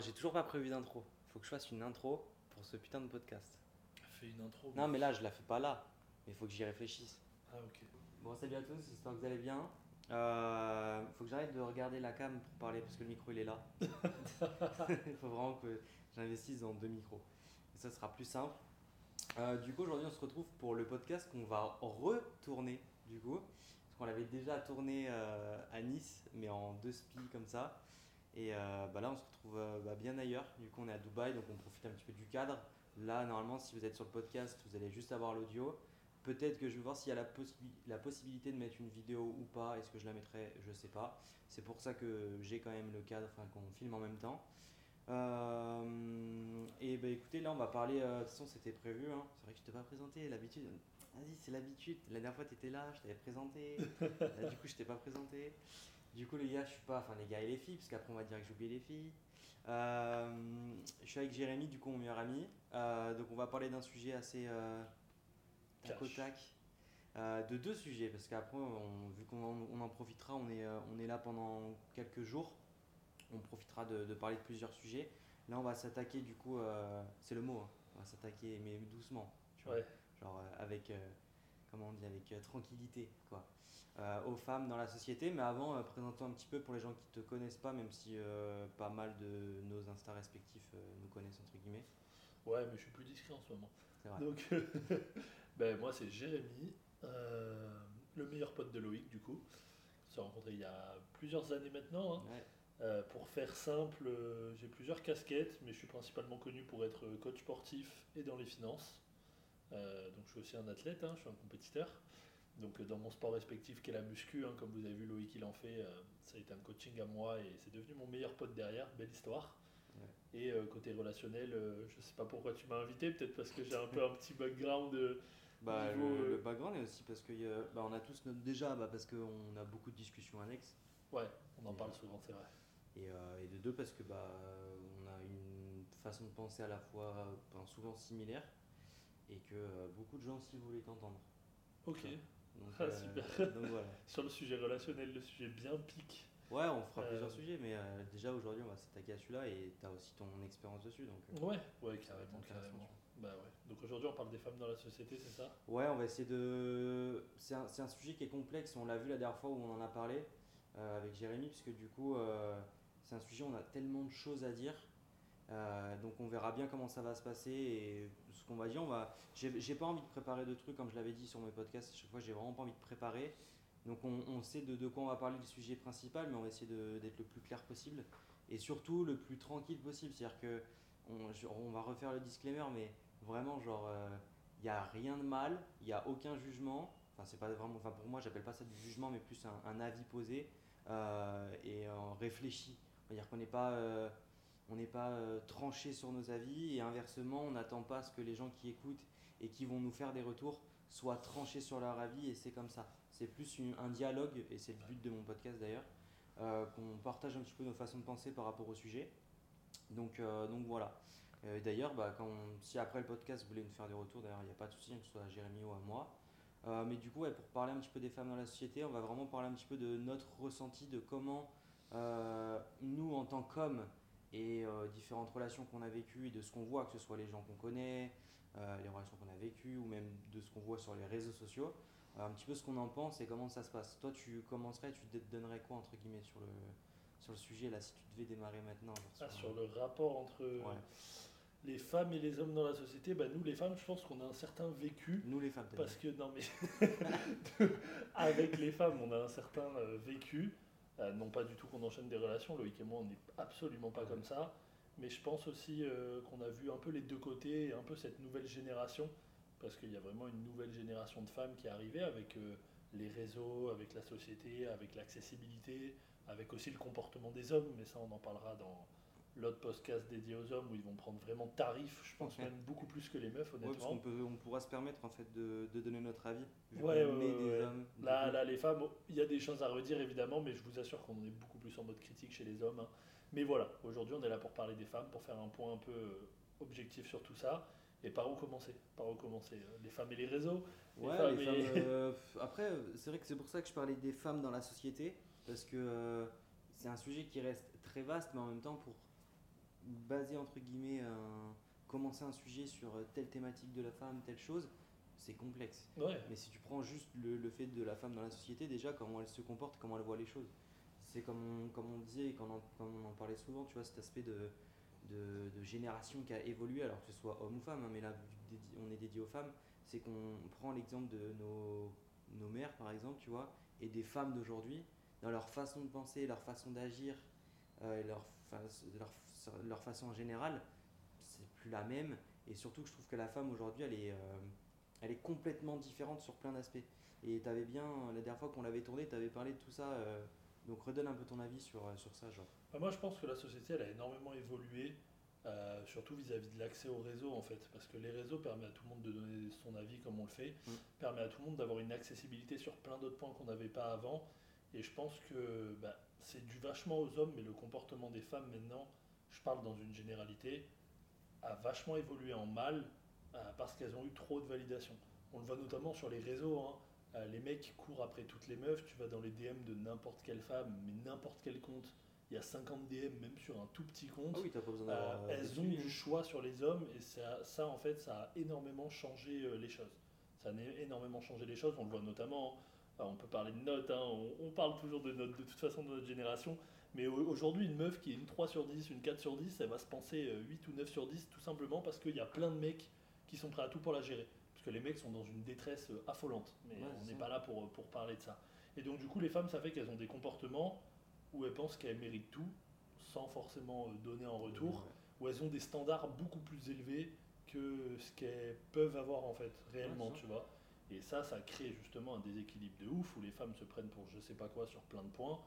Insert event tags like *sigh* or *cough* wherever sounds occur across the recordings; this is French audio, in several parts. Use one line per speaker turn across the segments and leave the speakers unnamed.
j'ai toujours pas prévu d'intro. Faut que je fasse une intro pour ce putain de podcast.
Fais une intro.
Non, mais là, je la fais pas là. Mais il faut que j'y réfléchisse.
Ah, ok.
Bon, salut à tous, j'espère que vous allez bien. Euh, faut que j'arrête de regarder la cam pour parler parce que le micro il est là. il *laughs* *laughs* faut vraiment que j'investisse dans deux micros. Et ça sera plus simple. Euh, du coup, aujourd'hui, on se retrouve pour le podcast qu'on va retourner du coup. Parce qu'on l'avait déjà tourné euh, à Nice, mais en deux spies comme ça. Et euh, bah là, on se retrouve euh, bah, bien ailleurs. Du coup, on est à Dubaï, donc on profite un petit peu du cadre. Là, normalement, si vous êtes sur le podcast, vous allez juste avoir l'audio. Peut-être que je vais voir s'il y a la, possi- la possibilité de mettre une vidéo ou pas. Est-ce que je la mettrai? Je sais pas. C'est pour ça que j'ai quand même le cadre, enfin qu'on filme en même temps. Euh, et bah écoutez, là on va parler. de toute façon, c'était prévu. hein. C'est vrai que je t'ai pas présenté. L'habitude. Vas-y, c'est l'habitude. La dernière fois, tu étais là, je t'avais présenté. *laughs* Là, du coup, je t'ai pas présenté. Du coup, les gars, je suis pas. Enfin, les gars et les filles, parce qu'après, on va dire que j'ai oublié les filles. Euh, je suis avec Jérémy, du coup, mon meilleur ami. Euh, donc, on va parler d'un sujet assez. Euh, tac au tac. Euh, de deux sujets, parce qu'après, on- vu qu'on en, on en profitera, on est, on est là pendant quelques jours. On profitera de, de parler de plusieurs sujets. Là, on va s'attaquer, du coup, c'est le mot, hein. on va s'attaquer, mais doucement. tu vois.
Ouais.
Genre avec, comment on dit, avec euh, tranquillité, quoi. Euh, aux femmes dans la société. Mais avant, euh, présentons un petit peu pour les gens qui te connaissent pas, même si euh, pas mal de nos Insta respectifs nous connaissent, entre guillemets.
Ouais, mais je suis plus discret en ce moment.
C'est vrai.
Donc, *laughs* ben, moi, c'est Jérémy, le meilleur pote de Loïc, du coup. On s'est rencontrés il y a plusieurs années maintenant. hein.
Ouais.
Pour faire simple, j'ai plusieurs casquettes, mais je suis principalement connu pour être coach sportif et dans les finances. Euh, donc je suis aussi un athlète, hein, je suis un compétiteur. Donc euh, dans mon sport respectif qui est la muscu, hein, comme vous avez vu Loïc il en fait, euh, ça a été un coaching à moi et c'est devenu mon meilleur pote derrière, belle histoire. Et euh, côté relationnel, euh, je sais pas pourquoi tu m'as invité, peut-être parce que j'ai un peu un petit background.
Bah,
Niveau,
le, le background est aussi parce que euh, bah, on a tous notre déjà bah, parce qu'on a beaucoup de discussions annexes
ouais, on en
Et,
parle souvent, c'est vrai.
et, et de deux parce que bah on a une façon de penser à la fois souvent similaire et que euh, beaucoup de gens aussi voulaient t'entendre.
Ok.
Donc,
Ah, super. *laughs*
donc voilà. *laughs*
Sur le sujet relationnel, le sujet bien pique.
Ouais, on fera
Euh,
plusieurs sujets, mais euh, déjà aujourd'hui on va s'attaquer à celui-là et tu as aussi ton expérience dessus. Donc, euh,
Ouais, ouais,
ça va être
carrément, carrément. Bah ouais. Donc aujourd'hui, on parle des femmes dans la société, c'est ça?
Ouais, on va essayer de. C'est un, c'est un sujet qui est complexe, on l'a vu la dernière fois où on en a parlé euh, avec Jérémy, puisque du coup, euh, c'est un sujet où on a tellement de choses à dire. Euh, donc on verra bien comment ça va se passer et ce qu'on va dire. On va... J'ai pas envie de préparer de trucs, comme je l'avais dit sur mes podcasts, à chaque fois j'ai vraiment pas envie de préparer. Donc on, on sait de, de quoi on va parler, le sujet principal, mais on va essayer d'être le plus clair possible et surtout le plus tranquille possible. C'est-à-dire que on, on va refaire le disclaimer, mais vraiment, genre, il n'y a rien de mal, il n'y a aucun jugement. Enfin, c'est pas vraiment, enfin, pour moi, j'appelle pas ça du jugement, mais plus un, avis posé euh, et euh, réfléchi. On va dire qu'on n'est pas, euh, on n'est pas euh, tranché sur nos avis et inversement, on n'attend pas ce que les gens qui écoutent et qui vont nous faire des retours soient tranchés sur leur avis et c'est comme ça. C'est plus un dialogue et c'est le but de mon podcast d'ailleurs, euh, qu'on partage un petit peu nos façons de penser par rapport au sujet. Donc, euh, voilà. D'ailleurs, bah, si après le podcast vous voulez nous faire des retours, d'ailleurs il n'y a pas de souci, hein, que ce soit à Jérémy ou à moi. Mais du coup, pour parler un petit peu des femmes dans la société, on va vraiment parler un petit peu de notre ressenti, de comment nous, en tant qu'hommes, et euh, différentes relations qu'on a vécues et de ce qu'on voit, que ce soit les gens qu'on connaît, euh, les relations qu'on a vécues ou même de ce qu'on voit sur les réseaux sociaux, euh, un petit peu ce qu'on en pense et comment ça se passe. Toi, tu commencerais, tu te donnerais quoi entre guillemets sur le, sur le sujet là si tu devais démarrer maintenant
Ah, sur le rapport entre
Ouais.
les femmes et les hommes dans la société, bah nous les femmes, je pense qu'on a un certain vécu.
Nous les femmes, peut-être.
Parce que, non mais, *laughs* avec les femmes, on a un certain vécu. Euh, non pas du tout qu'on enchaîne des relations, Loïc et moi, on n'est absolument pas comme ça. Mais je pense aussi euh, qu'on a vu un peu les deux côtés, et un peu cette nouvelle génération. Parce qu'il y a vraiment une nouvelle génération de femmes qui est arrivée avec euh, les réseaux, avec la société, avec l'accessibilité, avec aussi le comportement des hommes. Mais ça, on en parlera dans l'autre podcast dédié aux hommes où ils vont prendre vraiment tarif, je pense même beaucoup plus que les meufs,
Ouais,
honnêtement.
parce qu'on peut, on pourra se permettre en fait de, de donner notre avis. Vu
Ouais,
qu'on
ouais,
est
ouais,
des
ouais.
hommes. du
Là, là, les femmes, il y a des choses à redire évidemment, mais je vous assure qu'on est beaucoup plus en mode critique chez les hommes. hein. Mais voilà, aujourd'hui on est là pour parler des femmes, pour faire un point un peu euh, objectif sur tout ça. Et par où commencer? Par où commencer? Euh, Les femmes et les réseaux? Les
Ouais,
femmes
les
et-
femmes, *laughs* euh, après, c'est vrai que c'est pour ça que je parlais des femmes dans la société, parce que euh, c'est un sujet qui reste très vaste, mais en même temps, pour baser entre guillemets, un- commencer un sujet sur euh, telle thématique de la femme, telle chose, c'est complexe.
Ouais.
Mais si tu prends juste le, le fait de la femme dans la société, déjà, comment elle se comporte, comment elle voit les choses. C'est comme on, comme on disait, et on, comme on en parlait souvent, tu vois, cet aspect de, de, de génération qui a évolué, alors que ce soit homme ou femme, hein, mais là, on est dédié aux femmes, c'est qu'on prend l'exemple de nos, nos mères, par exemple, tu vois, et des femmes d'aujourd'hui, dans leur façon de penser, leur façon d'agir, euh, leur, fa- leur, leur façon en général, c'est plus la même. Et surtout que je trouve que la femme aujourd'hui, elle est, euh, elle est complètement différente sur plein d'aspects. Et tu avais bien, la dernière fois qu'on l'avait tourné, tu avais parlé de tout ça. euh, donc redonne un peu ton avis sur, euh, sur ça, genre.
Bah, moi, je pense que la société, elle a énormément évolué, euh, surtout vis-à-vis de l'accès au réseau, en fait. Parce que les réseaux permettent à tout le monde de donner son avis comme on le fait,
Mm.
permet à tout le monde d'avoir une accessibilité sur plein d'autres points qu'on n'avait pas avant. Et je pense que bah, c'est dû vachement aux hommes, mais le comportement des femmes maintenant, je parle dans une généralité, a vachement évolué en mal euh, parce qu'elles ont eu trop de validation. On le voit notamment sur les réseaux. hein. Euh, les mecs courent après toutes les meufs. Tu vas dans les DM de n'importe quelle femme, mais n'importe quel compte. Il y a 50 DM, même sur un tout petit compte.
Ah oui, t'as pas besoin
Euh, elles ont du
hein.
choix sur les hommes et ça, ça, en fait ça a énormément changé euh, les choses. Ça a énormément changé les choses, on le voit notamment, euh, on peut parler de notes, hein, on, on parle toujours de notes de toute façon dans notre génération, mais au- aujourd'hui une meuf qui est une 3 sur 10, une 4 sur 10, elle va se penser euh, 8 ou 9 sur 10 tout simplement parce qu'il y a plein de mecs qui sont prêts à tout pour la gérer. Parce que les mecs sont dans une détresse euh, affolante, mais
Ouais,
on n'est pas là pour, pour parler de ça. Et donc du coup les femmes ça fait qu'elles ont des comportements où elles pensent qu'elles méritent tout sans forcément euh, donner en retour
Ouais.
où elles ont des standards beaucoup plus élevés que ce qu'elles peuvent avoir en fait réellement, tu vois. Et ça, ça crée justement un déséquilibre de ouf où les femmes se prennent pour je sais pas quoi sur plein de points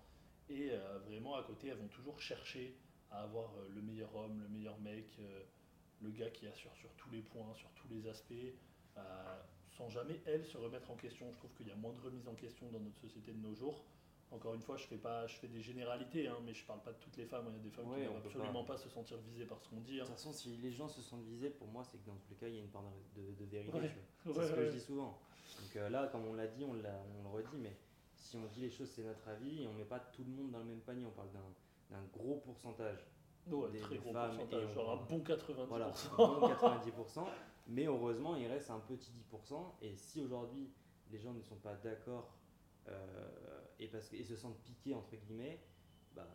et euh, vraiment à côté elles vont toujours chercher à avoir euh, le meilleur homme, le meilleur mec, euh, le gars qui assure sur tous les points, sur tous les aspects, sans jamais elles se remettre en question. Je trouve qu'il y a moins de remise en question dans notre société de nos jours. Encore une fois, je fais pas, je fais des généralités, hein, mais je parle pas de toutes les femmes. Il y a des femmes
Ouais,
qui ne doivent absolument pas. se sentir visées par ce qu'on dit.
De
hein.
toute façon, si les gens se sentent visés, pour moi, c'est que dans tous les cas, il y a une part de, de- de vérité.
Ouais. Ouais,
c'est ce que je dis souvent. Donc là, comme on l'a dit, on, on le redit, mais si on dit les choses, c'est notre avis, et on met pas tout le monde dans le même panier, on parle d'un gros pourcentage.
Ouais,
des-
très
des
gros
femmes
pourcentage,
on-
genre un bon 90%.
Voilà, un bon 90%, mais heureusement, il reste un petit 10%, et si aujourd'hui, les gens ne sont pas d'accord euh, et, parce que- et se sentent piqués, entre guillemets, bah,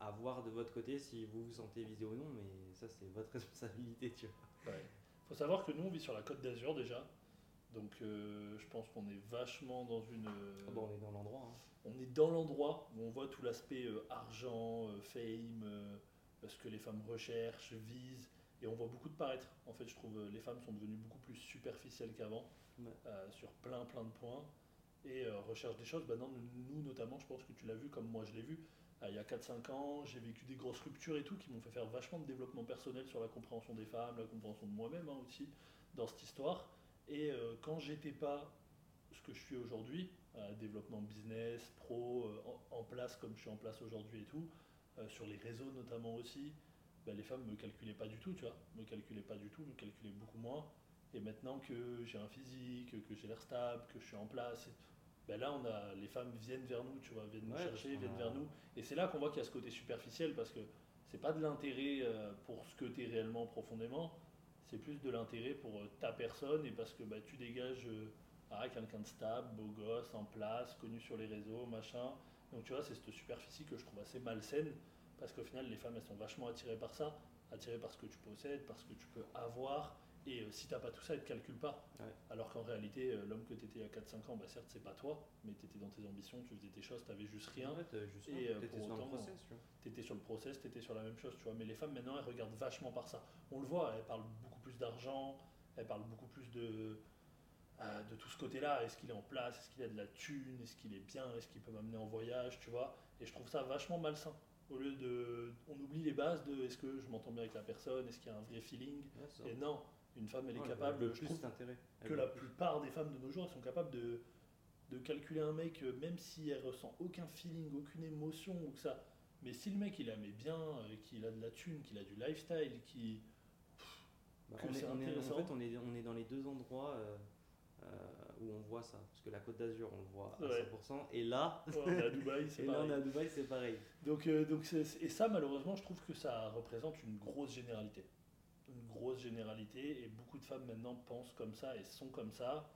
à voir de votre côté si vous vous sentez visé ou non, mais ça, c'est votre *laughs* responsabilité, tu vois.
Ouais. Faut savoir que nous, on vit sur la côte d'Azur déjà. Donc euh, je pense qu'on est vachement dans une...
Ah bon, on est dans l'endroit. hein.
on est dans l'endroit où on voit tout l'aspect euh, argent, euh, fame, ce que les femmes recherchent, visent, et on voit beaucoup de paraître. En fait, je trouve les femmes sont devenues beaucoup plus superficielles qu'avant,
Ouais.
sur plein plein de points, et recherchent des choses. Maintenant, nous, nous, notamment, je pense que tu l'as vu comme moi je l'ai vu. Il y a 4-5 ans, j'ai vécu des grosses ruptures et tout qui m'ont fait faire vachement de développement personnel sur la compréhension des femmes, la compréhension de moi-même hein, aussi, dans cette histoire. Et euh, quand j'étais pas ce que je suis aujourd'hui, euh, développement business, pro, euh, en, en place comme je suis en place aujourd'hui et tout, euh, sur les réseaux notamment aussi, bah, les femmes me calculaient pas du tout, tu vois, me calculaient pas du tout, me calculaient beaucoup moins. Et maintenant que j'ai un physique, que j'ai l'air stable, que je suis en place, bah là on a les femmes viennent vers nous, tu vois, viennent nous
Ouais,
chercher, viennent
a-
vers nous. Et c'est là qu'on voit qu'il y a ce côté superficiel parce que c'est pas de l'intérêt pour ce que tu es réellement profondément, c'est plus de l'intérêt pour euh, ta personne et parce que bah, tu dégages euh, ah, quelqu'un de stable, beau gosse, en place, connu sur les réseaux, machin. Donc tu vois, c'est cette superficie que je trouve assez malsaine parce qu'au final, les femmes, elles sont vachement attirées par ça, attirées par ce que tu possèdes, par ce que tu peux avoir. Et euh, si t'as pas tout ça, elles te calculent pas.
Ouais.
Alors qu'en réalité, euh, l'homme que tu étais il y a 4-5 ans, bah, certes, c'est pas toi, mais tu étais dans tes ambitions, tu faisais tes choses, tu avais juste rien.
Juste
Et, euh,
t'étais
pour
sur le process, tu vois.
étais sur le process, tu étais sur la même chose, tu vois. Mais les femmes, maintenant, elles regardent vachement par ça. On le voit, elles parlent beaucoup plus d'argent, elles parlent beaucoup plus de, euh, de tout ce côté-là. Est-ce qu'il est en place? Est-ce qu'il a de la thune? Est-ce qu'il est bien? Est-ce qu'il peut m'amener en voyage? Tu vois? Et je trouve ça vachement malsain. Au lieu de. On oublie les bases de est-ce que je m'entends bien avec la personne? Est-ce qu'il y a un vrai feeling?
Ouais.
Et non, une femme, elle est
Ouais,
capable.
le
je trouve que la plupart des femmes de nos jours, elles sont capables de, de calculer un mec, euh, même si elle ressent aucun feeling, aucune émotion ou que ça. Mais si le mec il la met bien, euh, qu'il a de la thune, qu'il a du lifestyle, qui.
Bah, on est,
c'est
on est- en fait, on est, on est dans les deux endroits euh, où on voit ça. Parce que la Côte d'Azur, on le voit à
Ouais.
100%. Et là,
Ouais, on est à Dubaï, *laughs* c'est pareil.
Dubaï.
Donc, euh, donc et ça, malheureusement, je trouve que ça représente une grosse généralité. Grosse généralité, et beaucoup de femmes maintenant pensent comme ça et sont comme ça.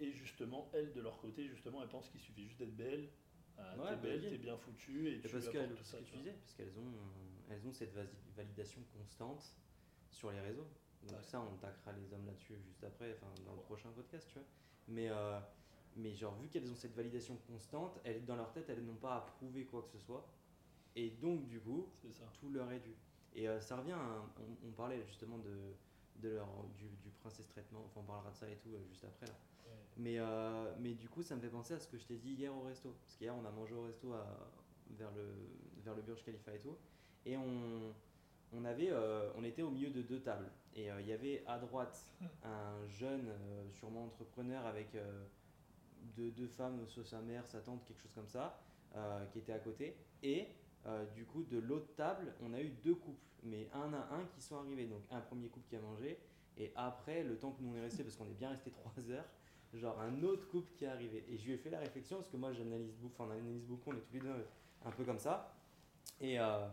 Et justement, elles, de leur côté, justement, elles pensent qu'il suffit juste d'être belle. Ah,
Ouais,
t'es
bah
belle, t'es bien foutue, et
Et
tu
parce
apportes
que
tout
ce
ça.
que
tu
disais, parce qu'elles ont, elles ont cette validation constante sur les réseaux. Donc
Ouais.
ça, on taquera les hommes là-dessus juste après, enfin dans le prochain podcast, tu vois. Mais, euh, mais genre, vu qu'elles ont cette validation constante, elles, dans leur tête, elles n'ont pas à prouver quoi que ce soit. Et donc, du coup, tout leur est dû. Et euh, ça revient, à on, on parlait justement de, de leur, du, du princesse traitement, enfin on parlera de ça et tout euh, juste après là.
Ouais.
Mais, euh, mais du coup, ça me fait penser à ce que je t'ai dit hier au resto. Parce qu'hier, on a mangé au resto à- vers, le, vers le Burj Khalifa et tout. Et on, on, avait, euh, on était au milieu de deux tables. Et euh, il y avait à droite *laughs* un jeune, sûrement entrepreneur, avec deux, deux femmes, soit sa mère, sa tante, quelque chose comme ça, qui était à côté. Et euh, du coup, de l'autre table, on a eu deux couples, mais un à un qui sont arrivés. Donc un premier couple qui a mangé, et après, le temps que nous on est resté, parce qu'on est bien resté trois heures, genre un autre couple qui est arrivé. Et je lui ai fait la réflexion, parce que moi j'analyse beaucoup, enfin, on analyse beaucoup, on est tous les deux un peu comme ça. Et, euh,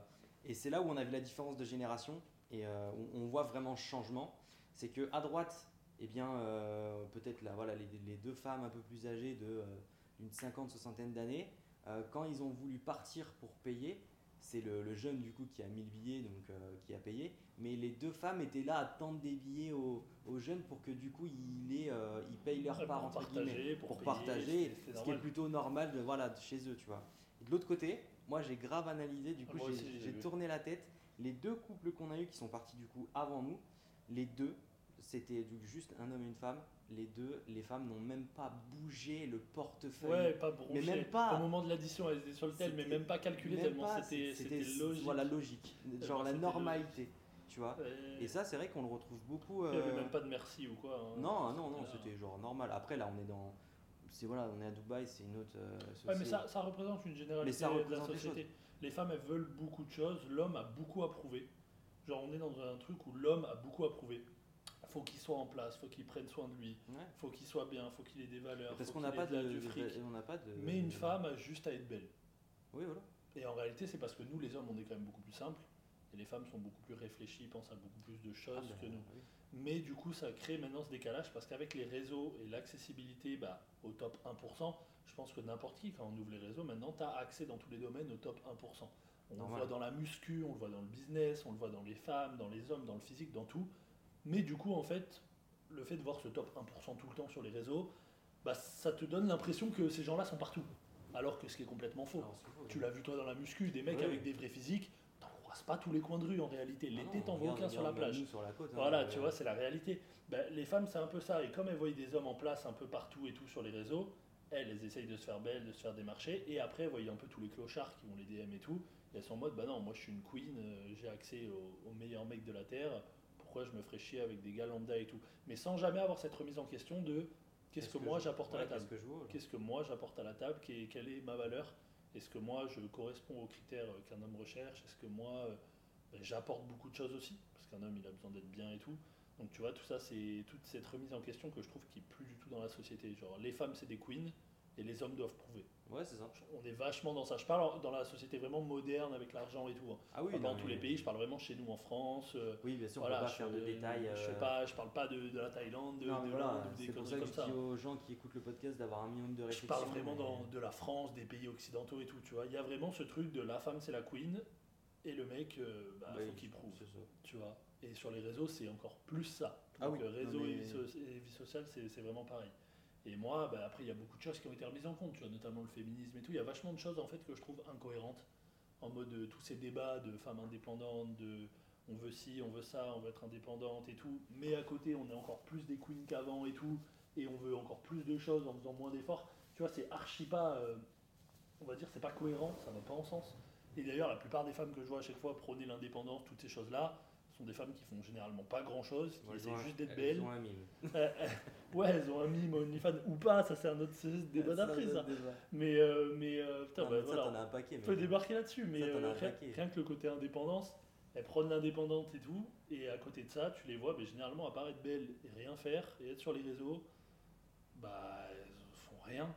et c'est là où on a la différence de génération, et euh, on, voit vraiment changement. C'est que à droite, eh bien, euh, peut-être là, voilà, les, deux femmes un peu plus âgées de, euh, d'une cinquante, soixantaine d'années, euh, quand ils ont voulu partir pour payer, c'est le, le jeune du coup qui a mis le billet, donc euh, qui a payé, mais les deux femmes étaient là à tendre des billets aux, aux jeunes pour que du coup ils, euh, ils payent leur
Ouais,
part
pour
entre guillemets
partager, pour
pour
payer,
partager, ce qui est plutôt normal de, voilà, de chez eux, tu vois. Et de l'autre côté, moi j'ai grave analysé, du
Ah,
coup
moi
j'ai- tourné la tête. Les deux couples qu'on a eu qui sont partis du coup avant nous, les deux, c'était juste un homme et une femme. Les deux, les femmes n'ont même pas bougé le portefeuille.
Ouais, pas bronché.
Mais même pas.
Au moment de l'addition, elles étaient sur le tel, mais même pas calculé
Même
tellement c'était logique.
Voilà, logique. Genre la normalité, tu vois. Et ça, c'est vrai qu'on le retrouve beaucoup.
Il n'y avait
euh,
même pas de merci ou quoi. hein.
Non, non, non, c'était genre normal. Après, là, on est dans. C'est voilà, on est à Dubaï, c'est une autre. euh,
Ouais, mais ça, ça représente une généralité
Mais ça
de la société. Les femmes, elles veulent beaucoup de choses. L'homme a beaucoup à prouver. Genre, on est dans un truc où l'homme a beaucoup à prouver. Faut qu'il soit en place, faut qu'il prenne soin de lui,
Ouais.
faut qu'il soit bien, faut qu'il ait des valeurs.
Parce qu'on n'a pas
de fric.
on n'a pas de.
Mais une femme a juste à être belle.
Oui, voilà.
Et en réalité, c'est parce que nous, les hommes, on est quand même beaucoup plus simples. Et les femmes sont beaucoup plus réfléchies, pensent à beaucoup plus de choses
Ah,
que
bah,
nous.
oui.
Mais du coup, ça crée maintenant ce décalage parce qu'avec les réseaux et l'accessibilité bah, au top 1%, je pense que n'importe qui, quand on ouvre les réseaux, maintenant, tu as accès dans tous les domaines au top 1%. On le voit dans la muscu, on le voit dans le business, on le voit dans les femmes, dans les hommes, dans le physique, dans tout. Mais du coup, en fait, le fait de voir ce top 1% tout le temps sur les réseaux, bah, ça te donne l'impression que ces gens-là sont partout. Alors que ce qui est complètement faux.
Alors, c'est faux,
Tu l'as vu toi dans la muscu, des mecs avec des vrais physiques, t'en croises pas tous les coins de rue en réalité.
Ah
L'été, t'en vois aucun sur la plage.
nous sur la côte, hein,
Voilà,
euh,
tu vois, c'est la réalité. Ben, les femmes, c'est un peu ça. Et comme elles voient des hommes en place un peu partout et tout sur les réseaux, elles, elles essayent de se faire belles, de se faire démarcher. Et après, elles voient un peu tous les clochards qui vont les DM et tout. Et elles sont en mode, bah non, moi je suis une queen, euh, j'ai accès aux, aux meilleurs mecs de la Terre. Pourquoi je me ferais chier avec des gars lambda et tout Mais sans jamais avoir cette remise en question de qu'est-ce que, moi j'apporte à la table
Qu'est-ce que
moi j'apporte à la table Quelle est ma valeur Est-ce que moi je corresponds aux critères euh, qu'un homme recherche? Est-ce que moi euh, ben, j'apporte beaucoup de choses aussi? Parce qu'un homme il a besoin d'être bien et tout. Donc tu vois, tout ça c'est toute cette remise en question que je trouve qui est plus du tout dans la société. Genre les femmes c'est des queens et les hommes doivent prouver.
Ouais, c'est ça.
On est vachement dans ça. Je parle dans la société vraiment moderne avec l'argent et tout. hein.
Ah oui, non,
dans tous les pays, je parle vraiment chez nous en France. euh,
Oui, bien sûr,
voilà,
on peut pas
je,
faire de détails.
je, sais
euh,
pas, je parle pas de, de la Thaïlande, de,
non,
de
voilà,
l'Inde des
ça je dis aux gens qui écoutent le podcast d'avoir un minimum de
Je
réflexion.
parle vraiment
mais-
dans, de la France, des pays occidentaux et tout, tu vois. Il y a vraiment ce truc de la femme c'est la queen et le mec, euh, bah, faut qu'il prouve, tu vois. Et sur les réseaux, c'est encore plus ça.
Ah
Donc
oui,
euh, réseau et,
mais-
vie so- et vie sociale, c'est vraiment pareil. Et moi, bah, après, il y a beaucoup de choses qui ont été remises en compte, tu vois, notamment le féminisme et tout. Il y a vachement de choses en fait que je trouve incohérentes en mode euh, tous ces débats de femmes indépendantes, de on veut ci, on veut ça, on veut être indépendante et tout. Mais à côté, on est encore plus des queens qu'avant et tout. Et on veut encore plus de choses en faisant moins d'efforts. Tu vois, c'est archi pas, euh, on va dire, c'est pas cohérent, ça va pas en sens. Et d'ailleurs, la plupart des femmes que je vois à chaque fois prôner l'indépendance, toutes ces choses-là, sont des femmes qui font généralement pas grand chose, qui
Ouais, elles
essaient juste d'être
elles
belles.
ont un mime. *laughs*
Ouais, elles ont un mime, OnlyFans ou pas, ça c'est un autre débat d'après ça.
débat.
Mais, euh, mais euh, putain,
Non,
bah,
mais ça,
voilà,
t'en as un paquet.
on peut débarquer là-dessus, mais
Ça,
euh, rien, que le côté indépendance, elles prônent l'indépendante et tout, et à côté de ça, tu les vois mais généralement apparaître belles et rien faire, et être sur les réseaux. bah, elles font rien.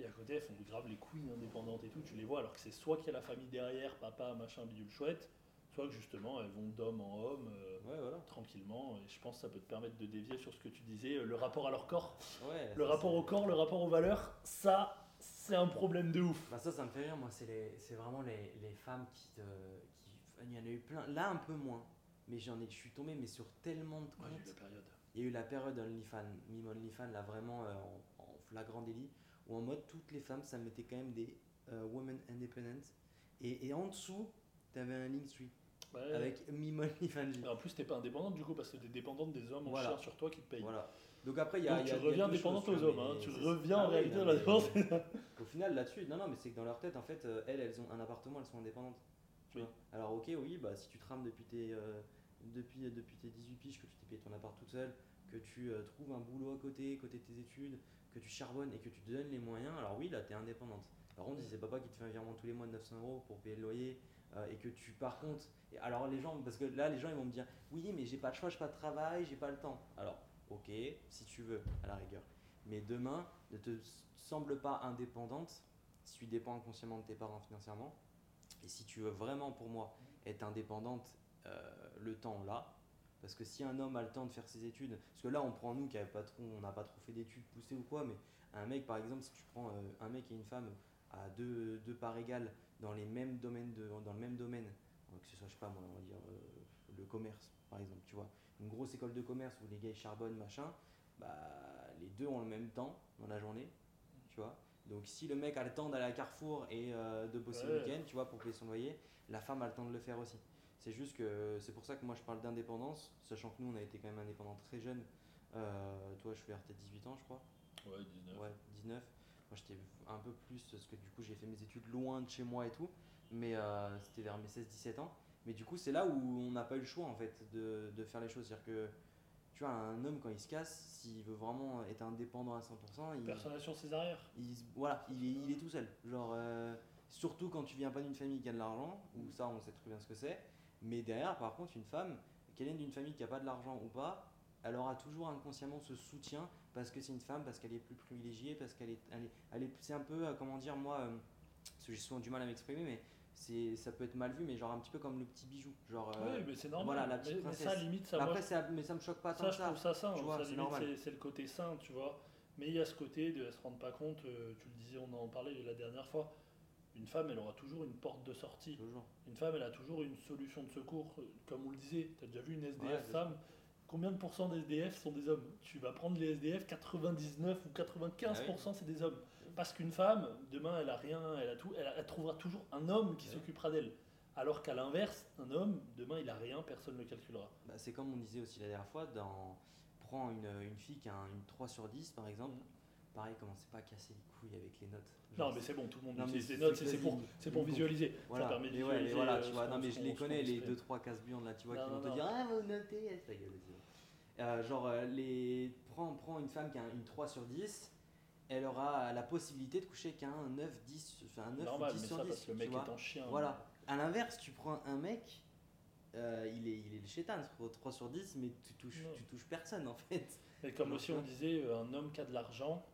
Et à côté, elles font grave les couilles indépendantes et tout, tu les vois, alors que c'est soit qu'il y a la famille derrière, papa, machin, bidule chouette, soit que justement elles vont d'homme en homme, euh,
Ouais, voilà.
tranquillement. Et je pense que ça peut te permettre de dévier sur ce que tu disais, euh, le rapport à leur corps.
Ouais,
Le
ça,
rapport au corps, le rapport aux valeurs, ça, c'est un problème de ouf.
Bah ça, ça me fait rire, moi, c'est les- c'est vraiment les, les femmes qui te... Qui, il y en a eu plein, là un peu moins, mais j'en ai, je suis tombé mais sur tellement de
eu la
comptes.
période.
Il y a eu la période OnlyFans, Mime OnlyFans, là vraiment euh, en, en flagrant délit, où en mode toutes les femmes, ça mettait quand même des Women Independent, et, et en dessous, t'avais un Linktree
Ouais.
avec OnlyFans.
Et en plus, t'es pas indépendante du coup, parce que t'es dépendante des hommes en
Voilà.
charge sur toi qui te payent.
Voilà. Donc après, il y a.
Donc
il y a-
tu
y a
reviens dépendante aux hommes, hein. tu reviens
ah
en réalité
non,
dans la dépense.
Au final, là-dessus, non, non, mais c'est que dans leur tête, en fait, euh, elles, elles ont un appartement, elles sont indépendantes. Tu
Oui.
vois Alors, ok, oui, bah, si tu trames depuis tes, euh, depuis, depuis tes 18 piges, que tu t'es payé ton appart toute seule, que tu euh, trouves un boulot à côté, côté de tes études, que tu charbonnes et que tu te donnes les moyens, alors oui, là, tu es indépendante. Par contre, si c'est papa qui te fait un virement tous les mois de 900 euros pour payer le loyer, euh, et que tu, par contre, alors les gens, parce que là, les gens, ils vont me dire, oui, mais j'ai pas de choix, j'ai pas de travail, j'ai pas le temps. Alors, ok, si tu veux, à la rigueur. Mais demain, ne te semble pas indépendante si tu dépends inconsciemment de tes parents financièrement. Et si tu veux vraiment, pour moi, être indépendante, euh, le temps là. Parce que si un homme a le temps de faire ses études, parce que là on prend nous qui avait pas trop, on n'a pas trop fait d'études poussées ou quoi, mais un mec par exemple, si tu prends euh, un mec et une femme à deux, deux parts égales dans les mêmes domaines de, dans le même domaine, euh, que ce soit je sais pas moi, on va dire euh, le commerce par exemple, tu vois, une grosse école de commerce où les gars ils charbonnent machin, bah les deux ont le même temps dans la journée, tu vois. Donc si le mec a le temps d'aller à Carrefour et euh, de bosser le week-end, tu vois, pour payer son loyer, la femme a le temps de le faire aussi. C'est juste que c'est pour ça que moi je parle d'indépendance, sachant que nous on a été quand même indépendants très jeunes. Euh, toi je fais RT 18 ans je crois.
Ouais, 19.
Ouais, 19. Moi j'étais un peu plus parce que du coup j'ai fait mes études loin de chez moi et tout, mais euh, c'était vers mes 16-17 ans. Mais du coup c'est là où on n'a pas eu le choix en fait de, de faire les choses. C'est-à-dire que tu vois, un homme quand il se casse, s'il veut vraiment être indépendant à 100%, il,
Personnation césarière.
il, se- voilà, il, est, il est tout seul. Genre, euh, surtout quand tu viens pas d'une famille qui a de l'argent, ou ça on sait très bien ce que c'est. Mais derrière, par contre, une femme, qu'elle vienne d'une famille qui a pas de l'argent ou pas, elle aura toujours inconsciemment ce soutien parce que c'est une femme, parce qu'elle est plus privilégiée, parce qu'elle est, elle est, elle est- c'est un peu, euh, comment dire, moi, euh, parce que j'ai souvent du mal à m'exprimer, mais c'est, ça peut être mal vu, mais genre un petit peu comme le petit bijou. Genre, euh,
oui, mais c'est normal.
voilà, la petite
mais, mais ça,
princesse.
limite, ça,
après, ça, mais ça me choque pas tant
ça,
que
je
ça.
trouve ça sain.
tu vois,
ça,
c'est
limite,
normal.
c'est- le côté sain, tu vois. Mais il y a ce côté de elle se rendre pas compte, euh, tu le disais, on en parlait la dernière fois. Une femme, elle aura toujours une porte de sortie.
Toujours.
Une femme, elle a toujours une solution de secours. Comme on le disait, tu as déjà vu une SDF
Ouais,
femme Combien de pourcents des SDF sont des hommes? Tu vas prendre les SDF, 99 ou 95% c'est des hommes. Parce qu'une femme, demain, elle a rien, elle a tout, elle, a- elle trouvera toujours un homme qui
Ouais.
s'occupera d'elle. Alors qu'à l'inverse, un homme, demain, il a rien, personne ne le calculera.
Bah, c'est comme on disait aussi la dernière fois, dans, prends une, une fille qui a un- une 3 sur 10 par exemple,
Mhm.
Pareil, commencez pas à casser les couilles avec les notes.
Non,
Genre,
mais c'est bon, tout le monde
Non,
utilise des notes,
c'est
pour, c'est pour visualiser.
voilà,
Ça permet de
mais
visualiser,
voilà, tu vois, non mais je les connais les
se
2
fait.
3 casse-burnes là, tu vois,
Non,
qui vont
non,
te
non.
dire ah vous notez, ta gueule, vas-y. Euh, genre euh, les prends, prends une femme qui a une 3 sur 10, elle aura la possibilité de coucher qu'un 9 10 enfin un 9
Normal,
ou 10
mais
sur
ça
10,
parce que le mec
vois.
est en chien.
Voilà. À l'inverse, tu prends un mec, euh, il, est, il est le chétan, 3 sur 10, mais tu touches,
Non.
tu touches personne en fait.
Mais comme
Non,
aussi on
non.
disait, euh, un homme qui a de l'argent,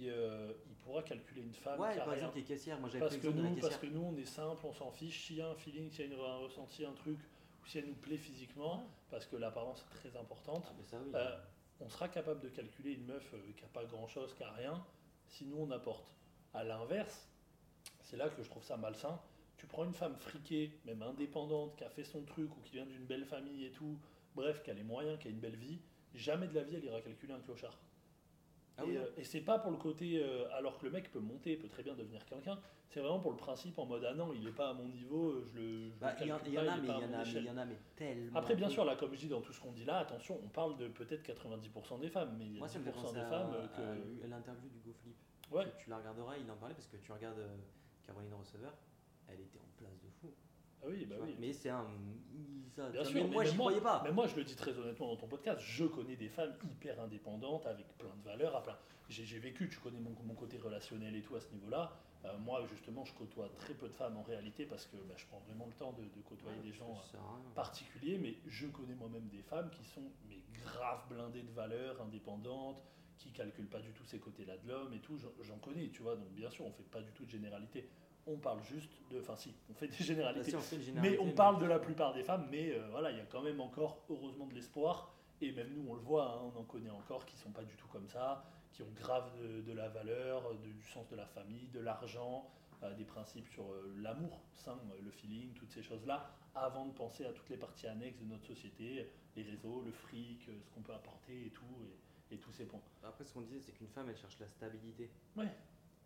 il, euh, il pourra calculer une femme
ouais,
qui a
par
rien.
exemple, les caissières, moi j'avais
Parce que, nous, parce
caissière.
que nous, on est simple, on s'en fiche. S'il y a un feeling, s'il y a une- un ressenti, un truc, ou si elle nous plaît physiquement, parce que l'apparence est très importante,
Ah, mais ça oui.
euh, on sera capable de calculer une meuf euh, qui n'a pas grand chose, qui n'a rien, si nous on apporte. À l'inverse, c'est là que je trouve ça malsain. Tu prends une femme friquée, même indépendante, qui a fait son truc ou qui vient d'une belle famille et tout, bref, qui a les moyens, qui a une belle vie, jamais de la vie elle ira calculer un clochard.
Ah oui,
euh, et c'est pas pour le côté, euh, alors que le mec peut monter, peut très bien devenir quelqu'un, c'est vraiment pour le principe en mode ah non, il est pas à mon niveau, euh, je le, je
Bah, il y, en-
calcule
il y en
pas,
a, mais il y en a, mais
échelle.
il y en a, mais tellement.
Après, bien sûr, là, comme je dis dans tout ce qu'on dit là, attention, on parle de peut-être 90% des femmes, mais il y a
Moi, ça me fait
10%
penser
des
à,
femmes
à
que.
l'interview du.
Ouais,
Tu la regarderas, il en parlait parce que tu regardes euh, Caroline Receveur, elle était en place de fou.
Ah oui, bah oui.
Mais c'est un. ça-
Bien sûr,
mais moi,
moi-
croyais pas.
Mais moi, je le dis très honnêtement dans ton podcast, je connais des femmes hyper indépendantes avec plein de valeurs. à plein- J'ai vécu, tu connais mon, mon côté relationnel et tout à ce niveau-là. Euh, moi, justement, je côtoie très peu de femmes en réalité parce que bah, je prends vraiment le temps de, de côtoyer
Ouais,
des gens euh,
ça
particuliers, mais je connais moi-même des femmes qui sont mais grave blindées de valeurs, indépendantes, qui calcule pas du tout ces côtés-là de l'homme et tout. J'en- J'en connais, tu vois. Donc bien sûr, on fait pas du tout de généralité. On parle juste de, enfin si, on fait des
Bah,
généralités.
si, on fait une
Mais on parle de la plupart des femmes, mais euh, voilà, il y a quand même encore, heureusement, de l'espoir. Et même nous, on le voit, hein, on en connaît encore qui sont pas du tout comme ça, qui ont grave de, de la valeur, de- du sens de la famille, de l'argent, euh, des principes sur euh, l'amour sain, le feeling, toutes ces choses-là, avant de penser à toutes les parties annexes de notre société, les réseaux, le fric, ce qu'on peut apporter et tout, et, et tous ces points.
Après, ce qu'on disait, c'est qu'une femme, elle cherche la stabilité.
Ouais,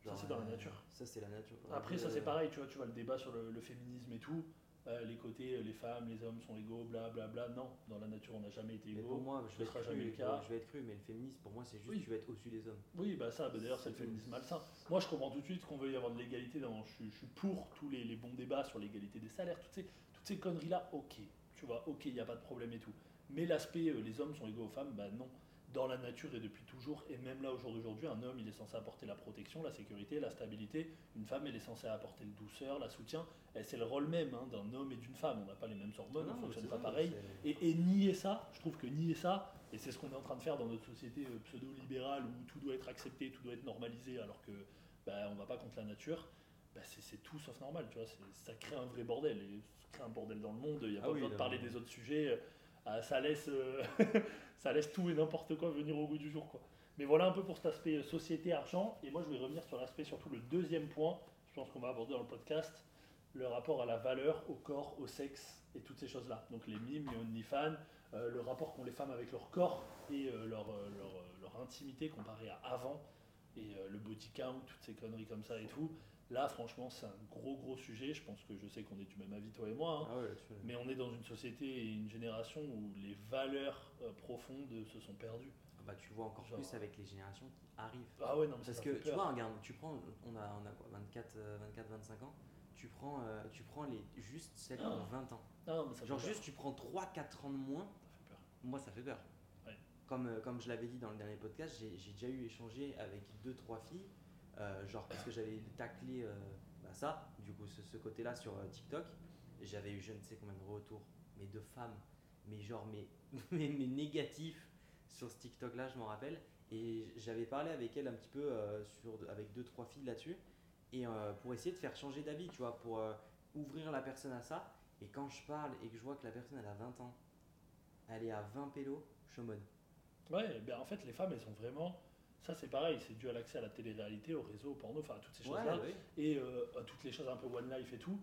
Genre,
c'est dans la
euh,
nature.
Ça, c'est la nature.
Après, ça
Euh,
c'est pareil, tu vois, tu vois le débat sur le, le féminisme et tout. euh, les côtés, euh, les femmes, les hommes sont égaux, bla bla bla. Non, dans la nature, on n'a jamais été
Mais
égaux.
pour moi, je vais, être cru,
jamais le cas.
je vais être cru, mais le féminisme, pour moi, c'est juste
Oui.
tu vas être au-dessus des hommes.
Oui, bah ça, bah d'ailleurs, c'est le féminisme malsain. Moi, je comprends tout de suite qu'on veuille y avoir de l'égalité. Dans, je, suis- je suis pour tous les, les bons débats sur l'égalité des salaires, toutes ces, toutes ces conneries-là, ok. Tu vois, ok, il n'y a pas de problème et tout. Mais l'aspect, euh, les hommes sont égaux aux femmes, bah non. Dans la nature et depuis toujours, et même là, au jour d'aujourd'hui, un homme, il est censé apporter la protection, la sécurité, la stabilité. Une femme, elle est censée apporter le douceur, la soutien. C'est le rôle même hein, d'un homme et d'une femme. On n'a pas les mêmes hormones,
Non,
on ne fonctionne pas
vrai,
pareil. Et, et nier ça, je trouve que nier ça, et c'est ce qu'on est en train de faire dans notre société euh, pseudo-libérale où tout doit être accepté, tout doit être normalisé, alors que bah, on va pas contre la nature, bah, c'est tout sauf normal, tu vois. Ça crée un vrai bordel, et ça crée un bordel dans le monde. Il n'y a
Ah
pas
oui,
besoin de parler des autres sujets. Ah, ça laisse, euh, *laughs* ça laisse tout et n'importe quoi venir au goût du jour, quoi. Mais voilà un peu pour cet aspect euh, société argent. Et moi, je vais revenir sur l'aspect surtout le deuxième point. Je pense qu'on va aborder dans le podcast le rapport à la valeur, au corps, au sexe et toutes ces choses-là. Donc les mimes, les OnlyFans, euh, le rapport qu'ont les femmes avec leur corps et leur, leur, leur intimité comparée à avant, et euh, le body count, toutes ces conneries comme ça et tout. Là, franchement, c'est un gros, gros sujet. Je pense que je sais qu'on est du même avis, toi et moi. hein.
Ah ouais,
Mais on est dans une société et une génération où les valeurs euh, profondes se sont perdues.
bah, tu vois encore
Genre-
plus avec les générations qui arrivent.
Ah ouais, non, mais
Parce que tu vois, regarde, tu prends, on a, on a quoi, 24, euh, 24, 25 ans, tu prends, euh, tu prends les, juste celles qui
Ah.
ont 20 ans.
Ah non, mais ça fait
Genre juste tu prends 3-4 ans de moins,
Ça fait peur.
moi ça fait peur. Comme, euh, comme je l'avais dit dans le dernier podcast, j'ai déjà eu échangé avec 2-3 filles, euh, genre parce que j'avais taclé euh, bah, ça, du coup ce, côté-là sur TikTok, j'avais eu je ne sais combien de retours, mais de femmes, mais genre mais, *laughs* mais, mais négatifs sur ce TikTok-là, je m'en rappelle, et j'avais parlé avec elle un petit peu sur, avec 2-3 filles là-dessus, et pour essayer de faire changer d'avis, tu vois, pour ouvrir la personne à ça, et quand je parle et que je vois que la personne elle a 20 ans, elle est à 20 pélos, je suis en mode.
Ouais, ben en fait, les femmes, elles sont vraiment. Ça, c'est pareil, c'est dû à l'accès à la télé-réalité, au réseau, au porno, enfin à toutes ces choses-là.
ouais.
Et euh, à toutes les choses un peu one life et tout.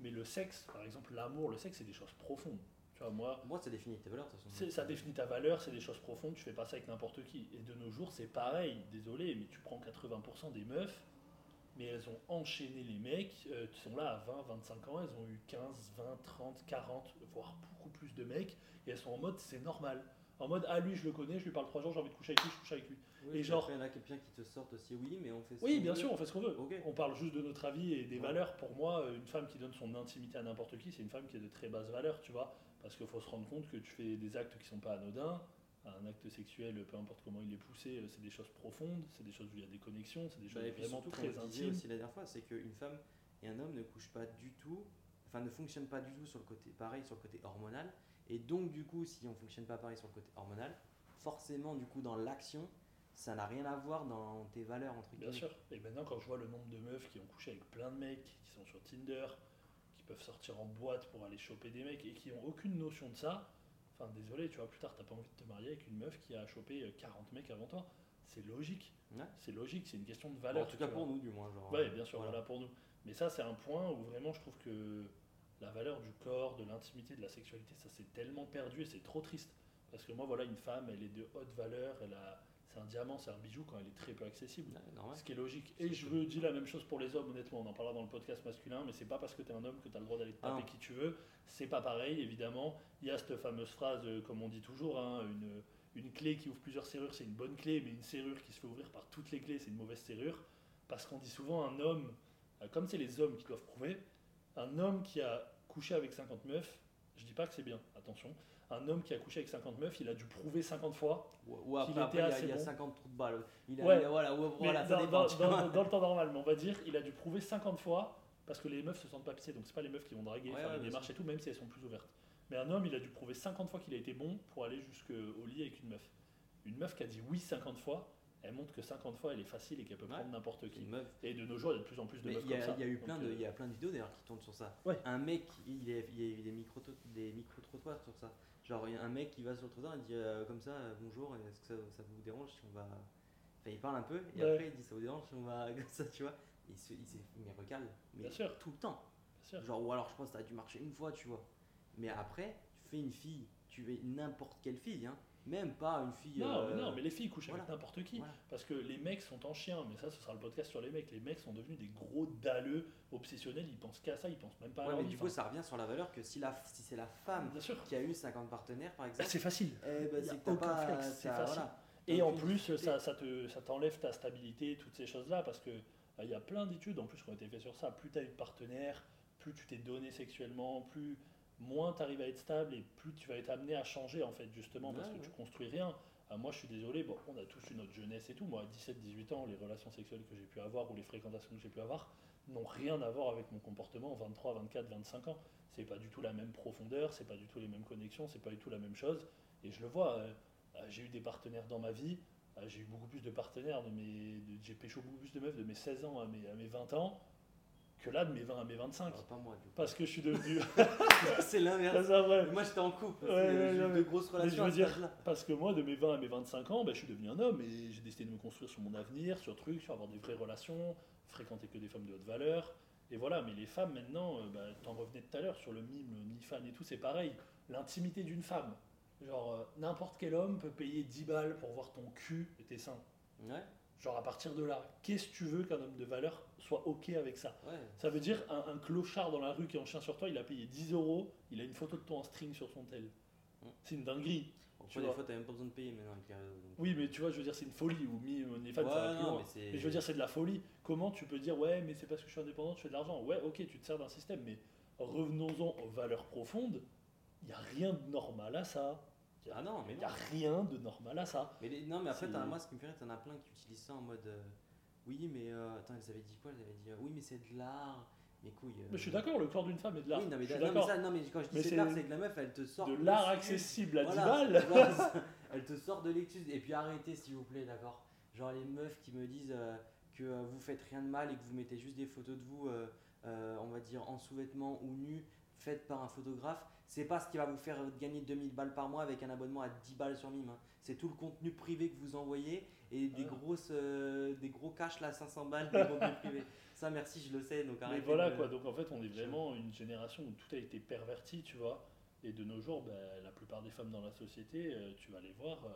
Mais le sexe, par exemple, l'amour, le sexe, c'est des choses profondes. Tu vois, moi,
Moi, ça définit tes valeurs, de toute façon.
ça définit ta valeur, c'est des choses profondes, tu fais pas ça avec n'importe qui. Et de nos jours, c'est pareil, désolé, mais tu prends 80% des meufs, mais elles ont enchaîné les mecs, euh, qui sont là à 20, 25 ans, elles ont eu 15, 20, 30, 40, voire beaucoup plus de mecs, et elles sont en mode c'est normal. En mode, ah lui, je le connais, je lui parle trois jours, j'ai envie de coucher avec lui, je couche avec lui.
Oui,
et genre-
après, il y en a quelqu'un qui te sortent aussi, oui, mais on fait ce
Oui, bien
veut.
sûr, on fait ce qu'on veut. On parle juste de notre avis et des
Ouais.
valeurs. Pour moi, une femme qui donne son intimité à n'importe qui, c'est une femme qui a de très basses valeurs, tu vois. Parce qu'il faut se rendre compte que tu fais des actes qui sont pas anodins. Un acte sexuel, peu importe comment il est poussé, euh, c'est des choses profondes, c'est des choses où il y a des connexions, c'est des
Bah,
choses
et puis
vraiment
surtout,
très intimes.
aussi la dernière fois, c'est qu'une femme et un homme ne couchent pas du tout, enfin ne fonctionnent pas du tout sur le côté pareil, sur le côté hormonal. Et donc, du coup, si on fonctionne pas pareil sur le côté hormonal, forcément, du coup, dans l'action, ça n'a rien à voir dans tes valeurs, entre
Bien
guillemets.
sûr. Et maintenant, quand je vois le nombre de meufs qui ont couché avec plein de mecs, qui sont sur Tinder, qui peuvent sortir en boîte pour aller choper des mecs et qui ont aucune notion de ça, enfin désolé, tu vois, plus tard, t'as pas envie de te marier avec une meuf qui a chopé euh, 40 mecs avant toi. C'est logique.
Ouais.
C'est logique, c'est une question de
Bon,
valeur.
en tout cas pour
vois.
nous, du moins. Genre,
Ouais,
euh,
bien sûr, voilà. pour nous. Mais ça, c'est un point où vraiment je trouve que la valeur du corps, de l'intimité, de la sexualité, ça s'est tellement perdu et c'est trop triste. Parce que moi, voilà, une femme, elle est de haute valeur, elle a, c'est un diamant, c'est un bijou quand elle est très peu accessible.
Ouais.
Ce qui est logique. Et je veux dire la même chose pour les hommes, honnêtement. On en parlera dans le podcast masculin, mais c'est pas parce que tu es un homme que tu as le droit d'aller te
Ah
taper
non.
qui tu veux. C'est pas pareil, évidemment. Il y a cette fameuse phrase, euh, comme on dit toujours, hein, une, une clé qui ouvre plusieurs serrures, c'est une bonne clé, mais une serrure qui se fait ouvrir par toutes les clés, c'est une mauvaise serrure. Parce qu'on dit souvent un homme, euh, comme c'est les hommes qui doivent prouver, un homme qui a couché avec 50 meufs, je dis pas que c'est bien, attention. Un homme qui a couché avec 50 meufs, il a dû prouver 50 fois Qu'il était
il y a,
assez
il y a
bon.
50 trous de balles. Il a,
Ouais.
il a- voilà, ça
dans,
dépend.
dans-
tu vois.
dans- dans le temps normal, mais on va dire, il a dû prouver 50 fois parce que les meufs se sentent pas pissées, donc c'est pas les meufs qui vont draguer,
Ouais,
faire les démarches et tout, même si elles sont plus ouvertes. Mais un homme, il a dû prouver 50 fois qu'il a été bon pour aller jusqu'au lit avec une meuf. Une meuf qui a dit oui 50 fois, elle montre que 50 fois elle est facile et qu'elle peut
Ouais.
prendre n'importe qui.
meuf.
Et de nos jours, il y a de plus en plus de
Mais
meufs
y,
comme
a,
ça.
il y a eu
Donc,
plein de,
euh,
il y a plein de vidéos d'ailleurs qui tournent sur ça.
Ouais.
Un mec, il, est, il y a eu des micro des micro trottoirs sur ça. Genre a un mec qui va sur le trottoir et dit euh, comme ça euh, bonjour, est-ce que ça, ça vous dérange si on va. Enfin il parle un peu et
Ouais.
après il dit ça vous dérange si on va *laughs* comme ça tu vois. Et il se, il mais recale. Mais
Bien sûr.
tout le temps.
Bien sûr.
Genre ou alors je pense que ça a dû marcher une fois tu vois. Mais après tu fais une fille, tu fais n'importe quelle fille hein. Même pas une fille.
Non,
euh,
mais non, mais les filles couchent
voilà.
avec n'importe qui.
Voilà.
Parce que les mecs sont en chien, mais ça, ce sera le podcast sur les mecs. Les mecs sont devenus des gros dalleux obsessionnels, ils pensent qu'à ça, ils pensent même pas à leur
mais
vie.
du coup ça revient sur la valeur que si, la, si c'est la femme
bien sûr.
qui a eu 50 partenaires par
Bah,
exemple.
c'est facile.
Eh ben, c'est pas.
c'est facile.
voilà.
Et
Donc,
en plus, ça, ça te, ça t'enlève ta stabilité, toutes ces choses-là, parce que euh, il y a plein d'études en plus qui ont été faites sur ça. Plus tu as eu de partenaires, plus tu t'es donné sexuellement, plus moins tu arrives à être stable et plus tu vas être amené à changer en fait justement parce
Ouais,
que tu construis rien. Ah, moi je suis désolé, bon, on a tous eu notre jeunesse et tout. Moi à 17-18 ans, les relations sexuelles que j'ai pu avoir ou les fréquentations que j'ai pu avoir n'ont rien à voir avec mon comportement 23, 24, 25 ans. C'est pas du tout la même profondeur, c'est pas du tout les mêmes connexions, c'est pas du tout la même chose. Et je le vois, euh, euh, j'ai eu des partenaires dans ma vie, euh, j'ai eu beaucoup plus de partenaires, de mes, j'ai pécho beaucoup plus de meufs de mes 16 ans à mes, à mes 20 ans que là de mes 20 à mes 25.
Ah, pas moi du coup.
Parce que je suis devenu. *laughs*
c'est l'inverse. Moi j'étais en couple.
Ouais, ouais,
j'ai eu de grosses
mais je
relations
veux
à
dire-. Parce que moi, de mes 20 à mes 25 ans, ben, je suis devenu un homme et j'ai décidé de me construire sur mon avenir, sur trucs, sur avoir des vraies relations, fréquenter que des femmes de haute valeur. Et voilà, mais les femmes maintenant, euh, bah, t'en revenais tout à l'heure sur le mime, le OnlyFans et tout, c'est pareil. L'intimité d'une femme. Genre, euh, n'importe quel homme peut payer 10 balles pour voir ton cul et tes seins.
Ouais,
Genre, à partir de là, qu'est-ce que tu veux qu'un homme de valeur soit OK avec ça
ouais.
Ça veut dire un, un clochard dans la rue qui est en chien sur toi, il a payé 10 euros, il a une photo de toi en string sur son tel. C'est une dinguerie.
Après, des fois t'as même pas besoin de payer maintenant avec donc-
Oui, mais tu vois, je veux dire, c'est une folie. Ou mi OnlyFans,
Ouais,
ça va plus
non,
loin.
Mais
je veux dire, c'est de la folie. Comment tu peux dire, ouais, mais c'est parce que je suis indépendant, je fais de l'argent Ouais, ok, tu te sers d'un système, mais revenons-en aux valeurs profondes. Il n'y a rien de normal à ça.
Ah non, mais
Il n'y a rien de normal à ça.
Mais les- non, mais après, t'as- moi, ce qui me fait rire, t'en as plein qui utilisent ça en mode. euh, oui, mais. euh, attends, ils avaient dit quoi? Ils avaient dit. euh, oui, mais c'est de l'art. Mes couilles. euh,
Mais je suis d'accord, le corps d'une femme est de l'art.
Oui, non, mais,
je suis
non, mais
d'accord.
ça, non, mais quand je dis
Mais
c'est de l'art, c'est que la meuf, elle te sort.
De l'art accessible à 10
Voilà,
balles. *laughs*
voilà, *laughs* elle te sort de l'excuse. Et puis arrêtez, s'il vous plaît, d'accord? Genre les meufs qui me disent euh, que euh, vous faites rien de mal et que vous mettez juste des photos de vous, euh, euh, on va dire en sous-vêtements ou nus, faites par un photographe. C'est pas ce qui va vous faire gagner 2000 balles par mois avec un abonnement à 10 balles sur Mime. hein. C'est tout le contenu privé que vous envoyez et des, grosses, euh, des gros cash là, 500 balles de contenu *laughs* privé. Ça, merci, je le sais. Donc
Mais voilà
de-
quoi, donc en fait on est vraiment une génération où tout a été perverti, tu vois. Et de nos jours, bah, la plupart des femmes dans la société, euh, tu vas les voir, euh,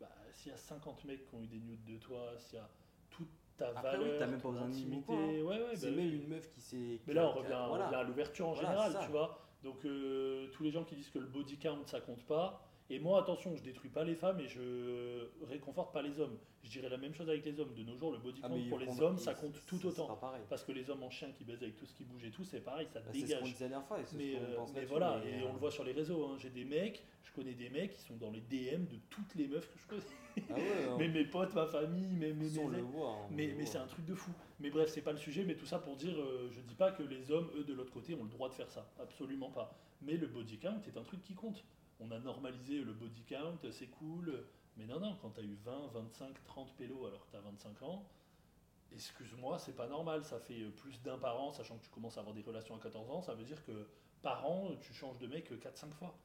bah, s'il y a 50 mecs qui ont eu des nudes de toi, s'il y a toute ta
Après, oui,
valeur,
t'as même pas besoin de
ouais, ouais,
C'est
bah
même une meuf qui s'est.
Mais là on revient, on
voilà.
revient à l'ouverture en
Voilà,
général, tu vois. Donc euh, tous les gens qui disent que le body count ça compte pas, et moi attention, je détruis pas les femmes et je réconforte pas les hommes. Je dirais la même chose avec les hommes. De nos jours, le body
Ah,
count pour les hommes, ça compte tout autant. Parce que les hommes en chien qui baisent avec tout ce qui bouge et tout, c'est pareil, ça
Bah, c'est ce
dégage.
disait la dernière fois. et c'est ce
Mais, euh,
pense
mais voilà,
mais,
et
euh,
on le voit sur les réseaux. hein. J'ai des mecs, je connais des mecs qui sont dans les DM de toutes les meufs que je connais.
Ah ouais,
Mais mes potes, ma famille, mes, mes,
le voit. hein,
mais, mais c'est un truc de fou. Mais bref, c'est pas le sujet, mais tout ça pour dire, euh, je dis pas que les hommes, eux, de l'autre côté, ont le droit de faire ça. Absolument pas. Mais le body count est un truc qui compte. On a normalisé le body count, c'est cool. Mais non, non, quand t'as eu 20, 25, 30 pélos alors que t'as 25 ans, excuse-moi, c'est pas normal. Ça fait euh, plus d'un par an, sachant que tu commences à avoir des relations à 14 ans. Ça veut dire que par an, tu changes de mec 4-5 fois.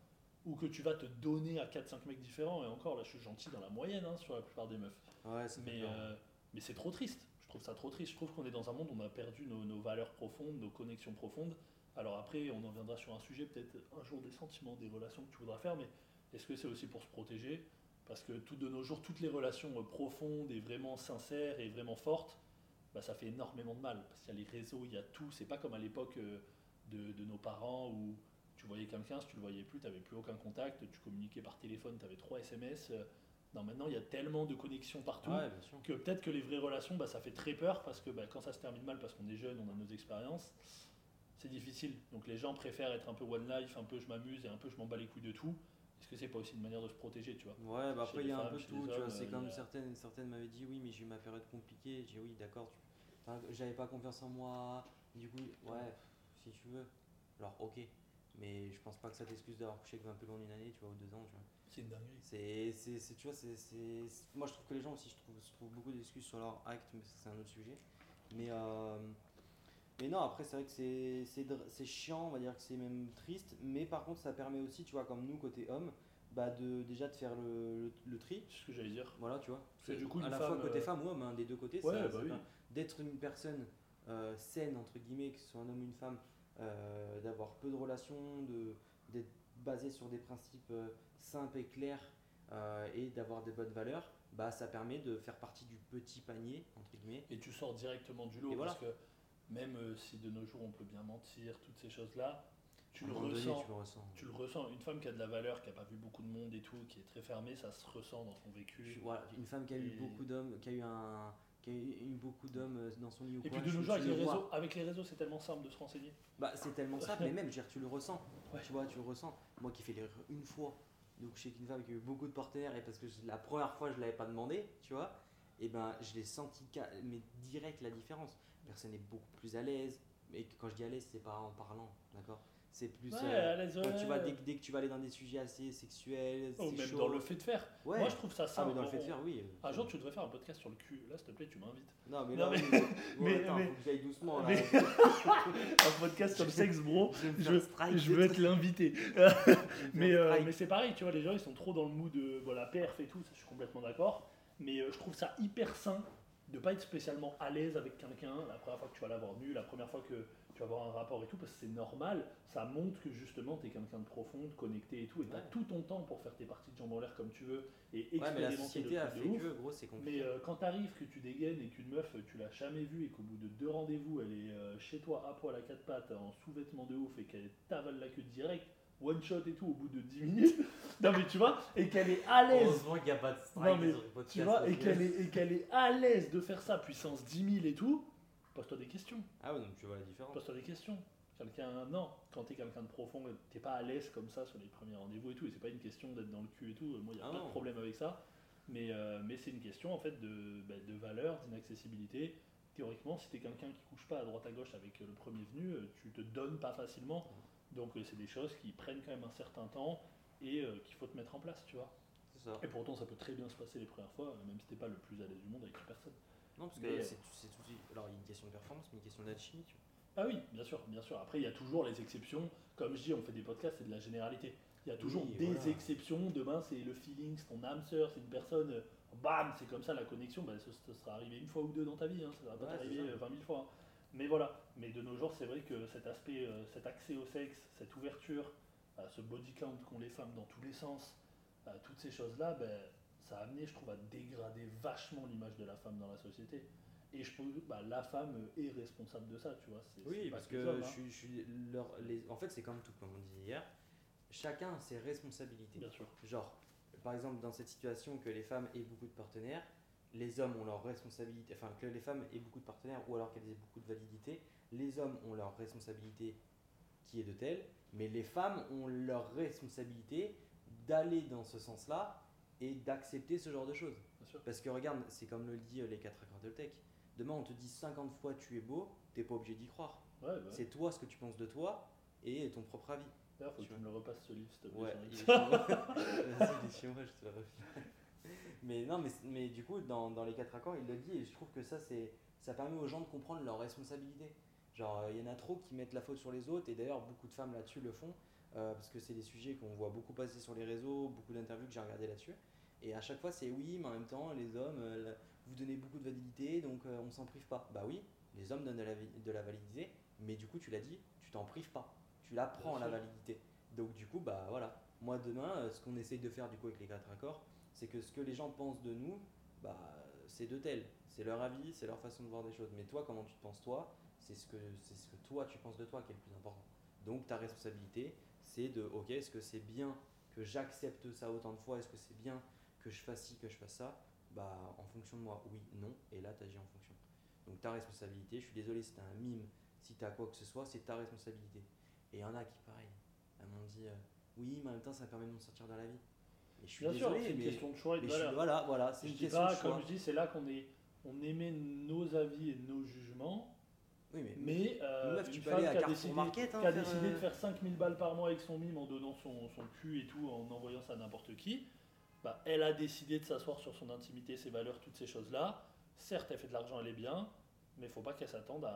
Ou que tu vas te donner à 4-5 mecs différents. Et encore, là, je suis gentil dans la moyenne hein, sur la plupart des meufs.
Ouais,
Mais, euh, mais c'est trop triste. Je trouve ça trop triste. Je trouve qu'on est dans un monde où on a perdu nos, nos valeurs profondes, nos connexions profondes. Alors après, on en viendra sur un sujet, peut-être un jour des sentiments, des relations que tu voudras faire, mais est-ce que c'est aussi pour se protéger? Parce que tout de nos jours, toutes les relations euh, profondes et vraiment sincères et vraiment fortes, bah, ça fait énormément de mal. Parce qu'il y a les réseaux, il y a tout. C'est pas comme à l'époque euh, de, de nos parents où tu voyais quelqu'un, si tu le voyais plus, tu n'avais plus aucun contact, tu communiquais par téléphone, tu avais trois SMS. euh, Non, maintenant, il y a tellement de connexions partout
Ouais,
que peut-être que les vraies relations, bah, ça fait très peur parce que bah, quand ça se termine mal, parce qu'on est jeune, on a nos expériences, c'est difficile. Donc les gens préfèrent être un peu one life, un peu je m'amuse et un peu je m'en bats les couilles de tout. Est-ce que c'est pas aussi une manière de se protéger, tu vois
Ouais, bah après, il y a un peu tout, tu vois. C'est
euh,
comme certaines, certaines m'avaient dit, oui, mais j'ai eu ma période compliquée. J'ai dit, oui, d'accord, j'avais pas confiance en moi. Du coup, ouais, si tu veux. Alors, ok. Mais je pense pas que ça t'excuse d'avoir couché avec 20 pelons une année, tu vois, ou deux ans, tu vois.
C'est une dinguerie.
C'est, c'est, c'est- tu vois, c'est, c'est- moi je trouve que les gens aussi, je trouve, se trouvent beaucoup d'excuses sur leur acte, mais c'est un autre sujet. Mais, euh, mais non, après, c'est vrai que c'est, c'est, c'est chiant, on va dire que c'est même triste, mais par contre, ça permet aussi, tu vois, comme nous, côté homme, bah de, déjà de faire le, le, le tri.
C'est ce que j'allais dire.
Voilà, tu vois.
que du coup,
à
une
la fois côté
euh,
femme ou homme, hein, des deux côtés,
Ouais,
ça-
bah
ça
oui.
permet d'être une personne euh, saine, entre guillemets, que ce soit un homme ou une femme, euh, d'avoir peu de relations, de, d'être basé sur des principes simples et clairs et d'avoir des bonnes valeurs, bah, ça permet de faire partie du petit panier, entre guillemets.
Et tu sors directement du lot
Et voilà.
parce que même euh, si de nos jours on peut bien mentir, toutes ces choses-là, tu le
donné,
ressens.
tu le ressens.
Tu le ressens. Une femme qui a de la valeur, qui a pas vu beaucoup de monde et tout, qui est très fermée, ça se ressent dans son vécu.
voilà, une femme qui a eu beaucoup d'hommes, qui a eu un, qui a eu beaucoup d'hommes euh, dans son lit ou
Et
quoi,
puis de nos jours, avec les, avec les réseaux, c'est tellement simple de se renseigner.
Bah, c'est tellement simple, mais même, dire, tu le ressens.
Ouais.
Tu vois, tu le ressens. Moi qui fais l'erreur une fois, donc je sais qu'une femme qui a eu beaucoup de partenaires, et parce que la première fois je l'avais pas demandé, tu vois, et ben je l'ai senti, mais direct la différence. Personne est beaucoup plus à l'aise, mais quand je dis à l'aise, c'est pas en parlant, d'accord? C'est plus.
Ouais,
euh,
à l'aise,
quand tu vas, dès, que- dès que tu vas aller dans des sujets assez sexuels,
Oh, même
chaud.
dans le fait de faire.
Ouais.
Moi, je trouve ça
ah,
simple.
mais dans le fait de
On-
faire, oui.
Un jour, tu devrais faire un podcast sur le cul. Là, s'il te plaît, tu m'invites.
Non, mais
Non,
là,
mais- *laughs* mais-
attends,
mais-
faut que j'aille doucement. Là. *laughs*
Un podcast sur le sexe, bro.
Je me
Je, je veux être l'invité. *laughs* Mais, euh, mais c'est pareil, tu vois, les gens ils sont trop dans le mood de voilà, perf et tout, ça je suis complètement d'accord. Mais euh, je trouve ça hyper sain de pas être spécialement à l'aise avec quelqu'un la première fois que tu vas l'avoir nu, la première fois que tu vas avoir un rapport et tout, parce que c'est normal, ça montre que justement tu es quelqu'un de profond, de connecté et tout, et tu as
Ouais.
tout ton temps pour faire tes parties de jambes en l'air comme tu veux et
Ouais, mais la
expérimenter
société
le
a fait
de ouf.
que, gros, c'est compliqué.
Mais euh, quand t'arrives, que tu dégaines et qu'une meuf, tu l'as jamais vue et qu'au bout de deux rendez-vous, elle est euh, chez toi à poil à quatre pattes, en sous-vêtements de ouf et qu'elle t'avale la queue direct, one shot et tout au bout de 10 minutes, *laughs* non mais tu vois, et qu'elle est à l'aise,
Heureusement qu'il n'y a pas de strike
Non, mais
sur
tu vois, et
que-
qu'elle est, et qu'elle est à l'aise de faire ça, puissance 10 000 et tout, pose-toi des questions,
Ah ouais, donc tu vois la différence.
pose-toi des questions. Quelqu'un, non, quand t'es quelqu'un de profond, t'es pas à l'aise comme ça sur les premiers rendez-vous et tout, et c'est pas une question d'être dans le cul et tout, moi il a
Ah
pas
non.
de problème avec ça, mais, euh, mais c'est une question en fait de, bah, de valeur, d'inaccessibilité. Théoriquement, si t'es quelqu'un qui couche pas à droite à gauche avec euh, le premier venu, euh, tu te donnes pas facilement, donc euh, c'est des choses qui prennent quand même un certain temps et euh, qu'il faut te mettre en place, tu vois.
Ça.
Et pourtant, ça peut très bien se passer les premières fois, même si t'es pas le plus à l'aise du monde avec la personne.
Non, parce
Mais,
que
euh,
c'est tout. Alors, il y a une question de performance, mais une question d'alchimie, tu vois.
Ah oui, bien sûr, bien sûr. Après, il y a toujours les exceptions. Comme je dis, on fait des podcasts, c'est de la généralité. Il y a toujours
Oui,
des
voilà.
exceptions. Demain, c'est le feeling, c'est ton âme sœur, c'est une personne. Bam, c'est comme ça la connexion. Bah, ça, ça sera arrivé une fois ou deux dans ta vie. Hein, ça va pas
Ouais,
t'arriver
c'est ça.
euh, 20 000 fois. hein. Mais voilà. Mais de nos jours, c'est vrai que cet aspect, euh, cet accès au sexe, cette ouverture, euh, ce body count qu'ont les femmes dans tous les sens, euh, toutes ces choses-là, ben, ça a amené, je trouve, à dégrader vachement l'image de la femme dans la société. Et je trouve bah, la femme est responsable de ça, tu vois.
Oui, parce
que
que je
hein.
suis, je suis leur- les, en fait, c'est comme tout, comme on disait hier. Chacun a ses responsabilités.
Bien sûr.
Genre, par exemple, dans cette situation que les femmes aient beaucoup de partenaires, les hommes ont leur responsabilité, enfin que les femmes aient beaucoup de partenaires ou alors qu'elles aient beaucoup de validité, les hommes ont leur responsabilité qui est de telle, mais les femmes ont leur responsabilité d'aller dans ce sens-là et d'accepter ce genre de choses. Parce que regarde, c'est comme le dit euh, les 4 accords de Toltec. Demain, on te dit 50 fois tu es beau, t'es pas obligé d'y croire.
Ouais, bah,
C'est toi ce que tu penses de toi et ton propre avis.
D'ailleurs, faut
tu
que tu me le repasses ce livre, s'il te plaît.
Ouais, il est chez moi. *laughs* Vas-y, il est chez moi, je te le refile. Mais non, mais, mais du coup, dans, dans les quatre accords, il le dit et je trouve que ça, c'est, ça permet aux gens de comprendre leurs responsabilités. Genre, euh, il y en a trop qui mettent la faute sur les autres et d'ailleurs, beaucoup de femmes là-dessus le font euh, parce que c'est des sujets qu'on voit beaucoup passer sur les réseaux, beaucoup d'interviews que j'ai regardées là-dessus. Et à chaque fois, c'est oui, mais en même temps, les hommes, euh, vous donnez beaucoup de validité donc on s'en prive pas. Bah oui, les hommes donnent de la, de la validité, mais du coup, tu l'as dit, tu t'en prives pas. Tu la prends la validité. Donc du coup, bah voilà. Moi demain, ce qu'on essaye de faire du coup avec les quatre accords, c'est que ce que les gens pensent de nous, bah c'est de tel. C'est leur avis, c'est leur façon de voir des choses. Mais toi, comment tu te penses toi, c'est ce que c'est ce que toi tu penses de toi qui est le plus important. Donc ta responsabilité, c'est de ok, est-ce que c'est bien que j'accepte ça autant de fois? Est-ce que c'est bien que je fasse ci, que je fasse ça? Bah en fonction de moi, oui, non. Et là, tu agis en fonction. Donc ta responsabilité, je suis désolé si t'as un mime, si t'as quoi que ce soit, c'est ta responsabilité. Et il y en a qui, pareil, elles m'ont dit euh, oui, mais en même temps, ça permet de m'en sortir dans la vie. Et je suis
Bien sûr, c'est une
mais,
question de choix et de
mais je suis-
valeur.
voilà, voilà, c'est
Je
une
dis
question
pas,
de choix.
comme je dis, c'est là qu'on est, on émet nos avis et nos jugements,
Oui, mais,
Mais euh,
meuf, tu
une
peux
femme
aller à
qui a
Carrefour
décidé,
Market, hein,
qui a
faire,
décidé de
euh,
faire 5000 balles par mois avec son mime en donnant son, son cul et tout, en envoyant ça à n'importe qui, bah, elle a décidé de s'asseoir sur son intimité, ses valeurs, toutes ces choses-là. Certes, elle fait de l'argent, elle est bien, mais il faut pas qu'elle s'attende à,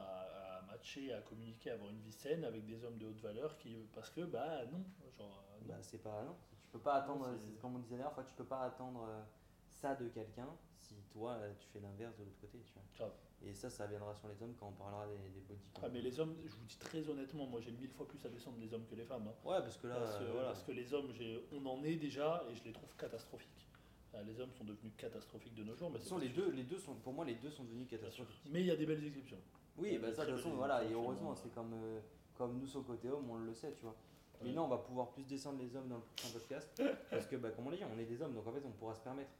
à matcher, à communiquer, à avoir une vie saine avec des hommes de haute valeur qui, parce que, bah non, genre, euh, non.
Bah, c'est pas. Non, peux pas attendre.
C'est-
comme on disait la dernière fois, tu peux pas attendre euh, ça de quelqu'un si toi euh, tu fais l'inverse de l'autre côté, tu vois.
Grave.
Et ça, ça viendra sur les hommes quand on parlera des, des body
Ah, mais les hommes, je vous dis très honnêtement, moi j'ai mille fois plus à descendre les hommes que les femmes. hein.
Ouais, parce que là,
parce, que,
euh, voilà.
parce que les hommes, on en est déjà et je les trouve catastrophiques. Euh, Les hommes sont devenus catastrophiques de nos jours. Mais
De toute
c'est
façon,
pas
les deux, les deux sont, pour moi, les deux sont devenus catastrophiques.
Mais il y a des belles exceptions.
Oui, bah ça, de toute façon, voilà, et heureusement, c'est comme, euh, comme nous sur le côté homme, on le sait, tu vois. Mais non, on va pouvoir plus descendre les hommes dans le prochain podcast, parce que, bah, comme on l'a dit, on est des hommes, donc en fait, on pourra se permettre.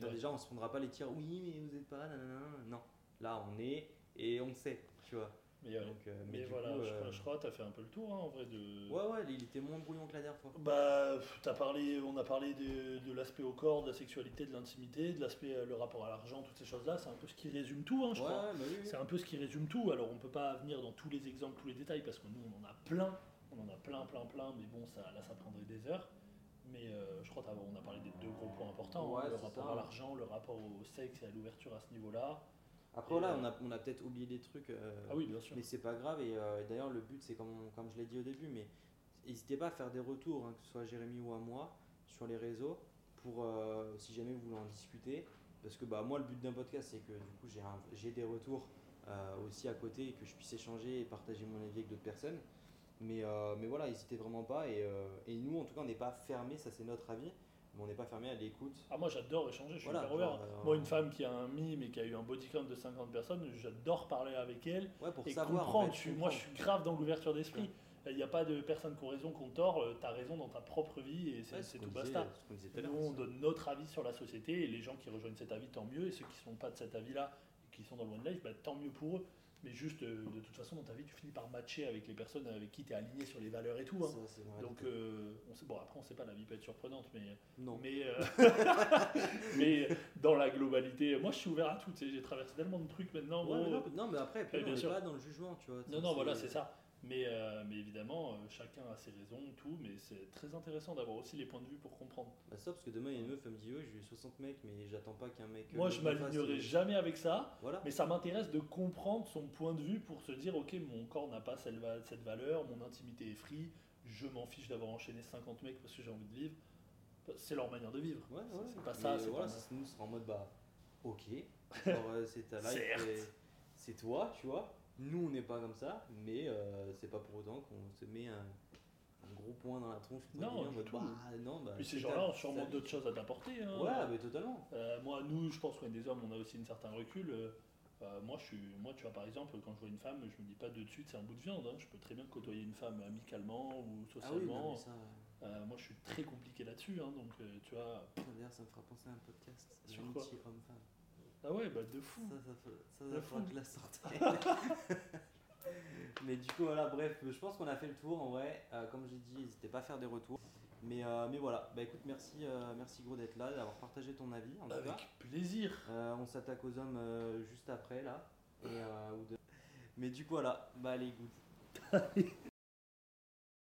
Ouais.
déjà, on se prendra pas les tirs, oui, mais vous êtes pas, nanana. non. Là, on est, et on sait, tu vois.
Mais, ouais.
Donc, euh,
Mais voilà,
coup,
je,
euh,
crois- je crois que tu as fait un peu le tour hein, en vrai de.
Ouais, ouais, il était moins brouillon que la dernière fois.
Bah, t'as parlé, on a parlé de, de l'aspect au corps, de la sexualité, de l'intimité, de l'aspect, euh, le rapport à l'argent, toutes ces choses-là. C'est un peu ce qui résume tout, hein, je
ouais,
crois.
bah oui, oui.
C'est un peu ce qui résume tout. Alors, on peut pas venir dans tous les exemples, tous les détails, parce que nous, on en a plein. On en a plein, plein, plein. Mais bon, ça, là, ça prendrait des heures. Mais euh, je crois qu'on a parlé des deux gros points importants. hein,
Ouais,
le rapport
ça.
à l'argent, le rapport au sexe et à l'ouverture à ce niveau-là.
Après,
Et,
voilà,
euh,
on a, on a peut-être oublié des trucs. euh,
Ah oui, bien sûr.
Mais c'est pas grave, et euh, d'ailleurs, le but, c'est comme, comme je l'ai dit au début, mais n'hésitez pas à faire des retours, hein, que ce soit à Jérémy ou à moi, sur les réseaux, pour euh, si jamais vous voulez en discuter. Parce que bah, moi, le but d'un podcast, c'est que du coup, j'ai des retours aussi à côté, et que je puisse échanger et partager mon avis avec d'autres personnes. Mais, euh, mais voilà, n'hésitez vraiment pas. Et, euh, et nous, en tout cas, on n'est pas fermé, ça c'est notre avis, mais on n'est pas fermé à l'écoute.
Ah, moi j'adore échanger, je suis
Voilà,
hyper ouvert.
genre, euh,
Moi, une femme qui a un mime et qui a eu un body count de 50 personnes, j'adore parler avec elle
Ouais, pour
et
savoir. en
comprendre.
fait,
Je suis- moi, je suis grave dans l'ouverture d'esprit. Il n'y a pas de personne qui ont raison, qui ont tort. Tu as raison dans ta propre vie et c'est
Ouais,
c'est
ce
tout basta. Nous, on donne notre avis sur la société et les gens qui rejoignent cet avis, tant mieux. Et ceux qui ne sont pas de cet avis-là qui sont dans le One Life, bah, tant mieux pour eux. Mais juste, euh, de toute façon, dans ta vie, tu finis par matcher avec les personnes avec qui tu es aligné sur les valeurs et tout. hein.
Ça,
Donc, euh, on sait, bon, après, on sait pas, la vie peut être surprenante, mais,
non.
mais, euh, *laughs* mais dans la globalité, moi je suis ouvert à tout. J'ai traversé tellement de trucs maintenant.
Ouais, mais non, non, mais après, puis
Ouais,
on
bien
n'est
sûr.
pas dans le jugement, tu vois.
Non, non, voilà, c'est ça. Mais, euh, mais évidemment, euh, chacun a ses raisons, tout. Mais c'est très intéressant d'avoir aussi les points de vue pour comprendre.
Bah, ça, parce que demain, il y a une meuf, elle me dit, ouais, j'ai eu 60 mecs, mais j'attends pas qu'un mec. euh,
Moi, je m'alignerai jamais avec ça.
Voilà.
Mais ça m'intéresse de comprendre son point de vue pour se dire, ok, mon corps n'a pas cette, va- cette valeur, mon intimité est free, je m'en fiche d'avoir enchaîné 50 mecs parce que j'ai envie de vivre. C'est leur manière de vivre.
Ouais,
C'est-
ouais.
c'est pas ça, c'est
voilà,
pas
nous, c'est en mode, bah, ok. C'est ta life, *laughs* c'est toi, tu vois. Nous, on n'est pas comme ça, mais euh, c'est pas pour autant qu'on se met un, un gros point dans la tronche.
Non, du tout.
bah, non, bah.
Puis ces
c'est
gens-là ont sûrement d'autres choses à t'apporter. hein.
Ouais, mais totalement.
Euh, moi, nous, je pense qu'on est des hommes, on a aussi un certain recul. Euh, euh, moi, je suis, moi, tu vois, par exemple, quand je vois une femme, je me dis pas de suite c'est un bout de viande. hein. Je peux très bien côtoyer une femme amicalement ou
Ah oui, non,
socialement.
ça.
Euh, moi, je suis très compliqué là-dessus. hein, donc, tu vois.
D'ailleurs, ça me fera penser à un podcast.
Sur quoi?
Homme-femme.
Ah ouais, bah de fou.
Ça, ça, ça,
De fou.
que la sorte. *laughs* mais du coup, voilà, bref, je pense qu'on a fait le tour en vrai. Euh, comme j'ai dit, n'hésitez pas à faire des retours. Mais, euh, mais voilà, bah écoute, merci, euh, merci gros d'être là, d'avoir partagé ton avis. En tout cas.
Avec plaisir.
On s'attaque aux hommes juste après là. Et, ou de- Mais du coup, voilà, bah allez, goûte. *laughs*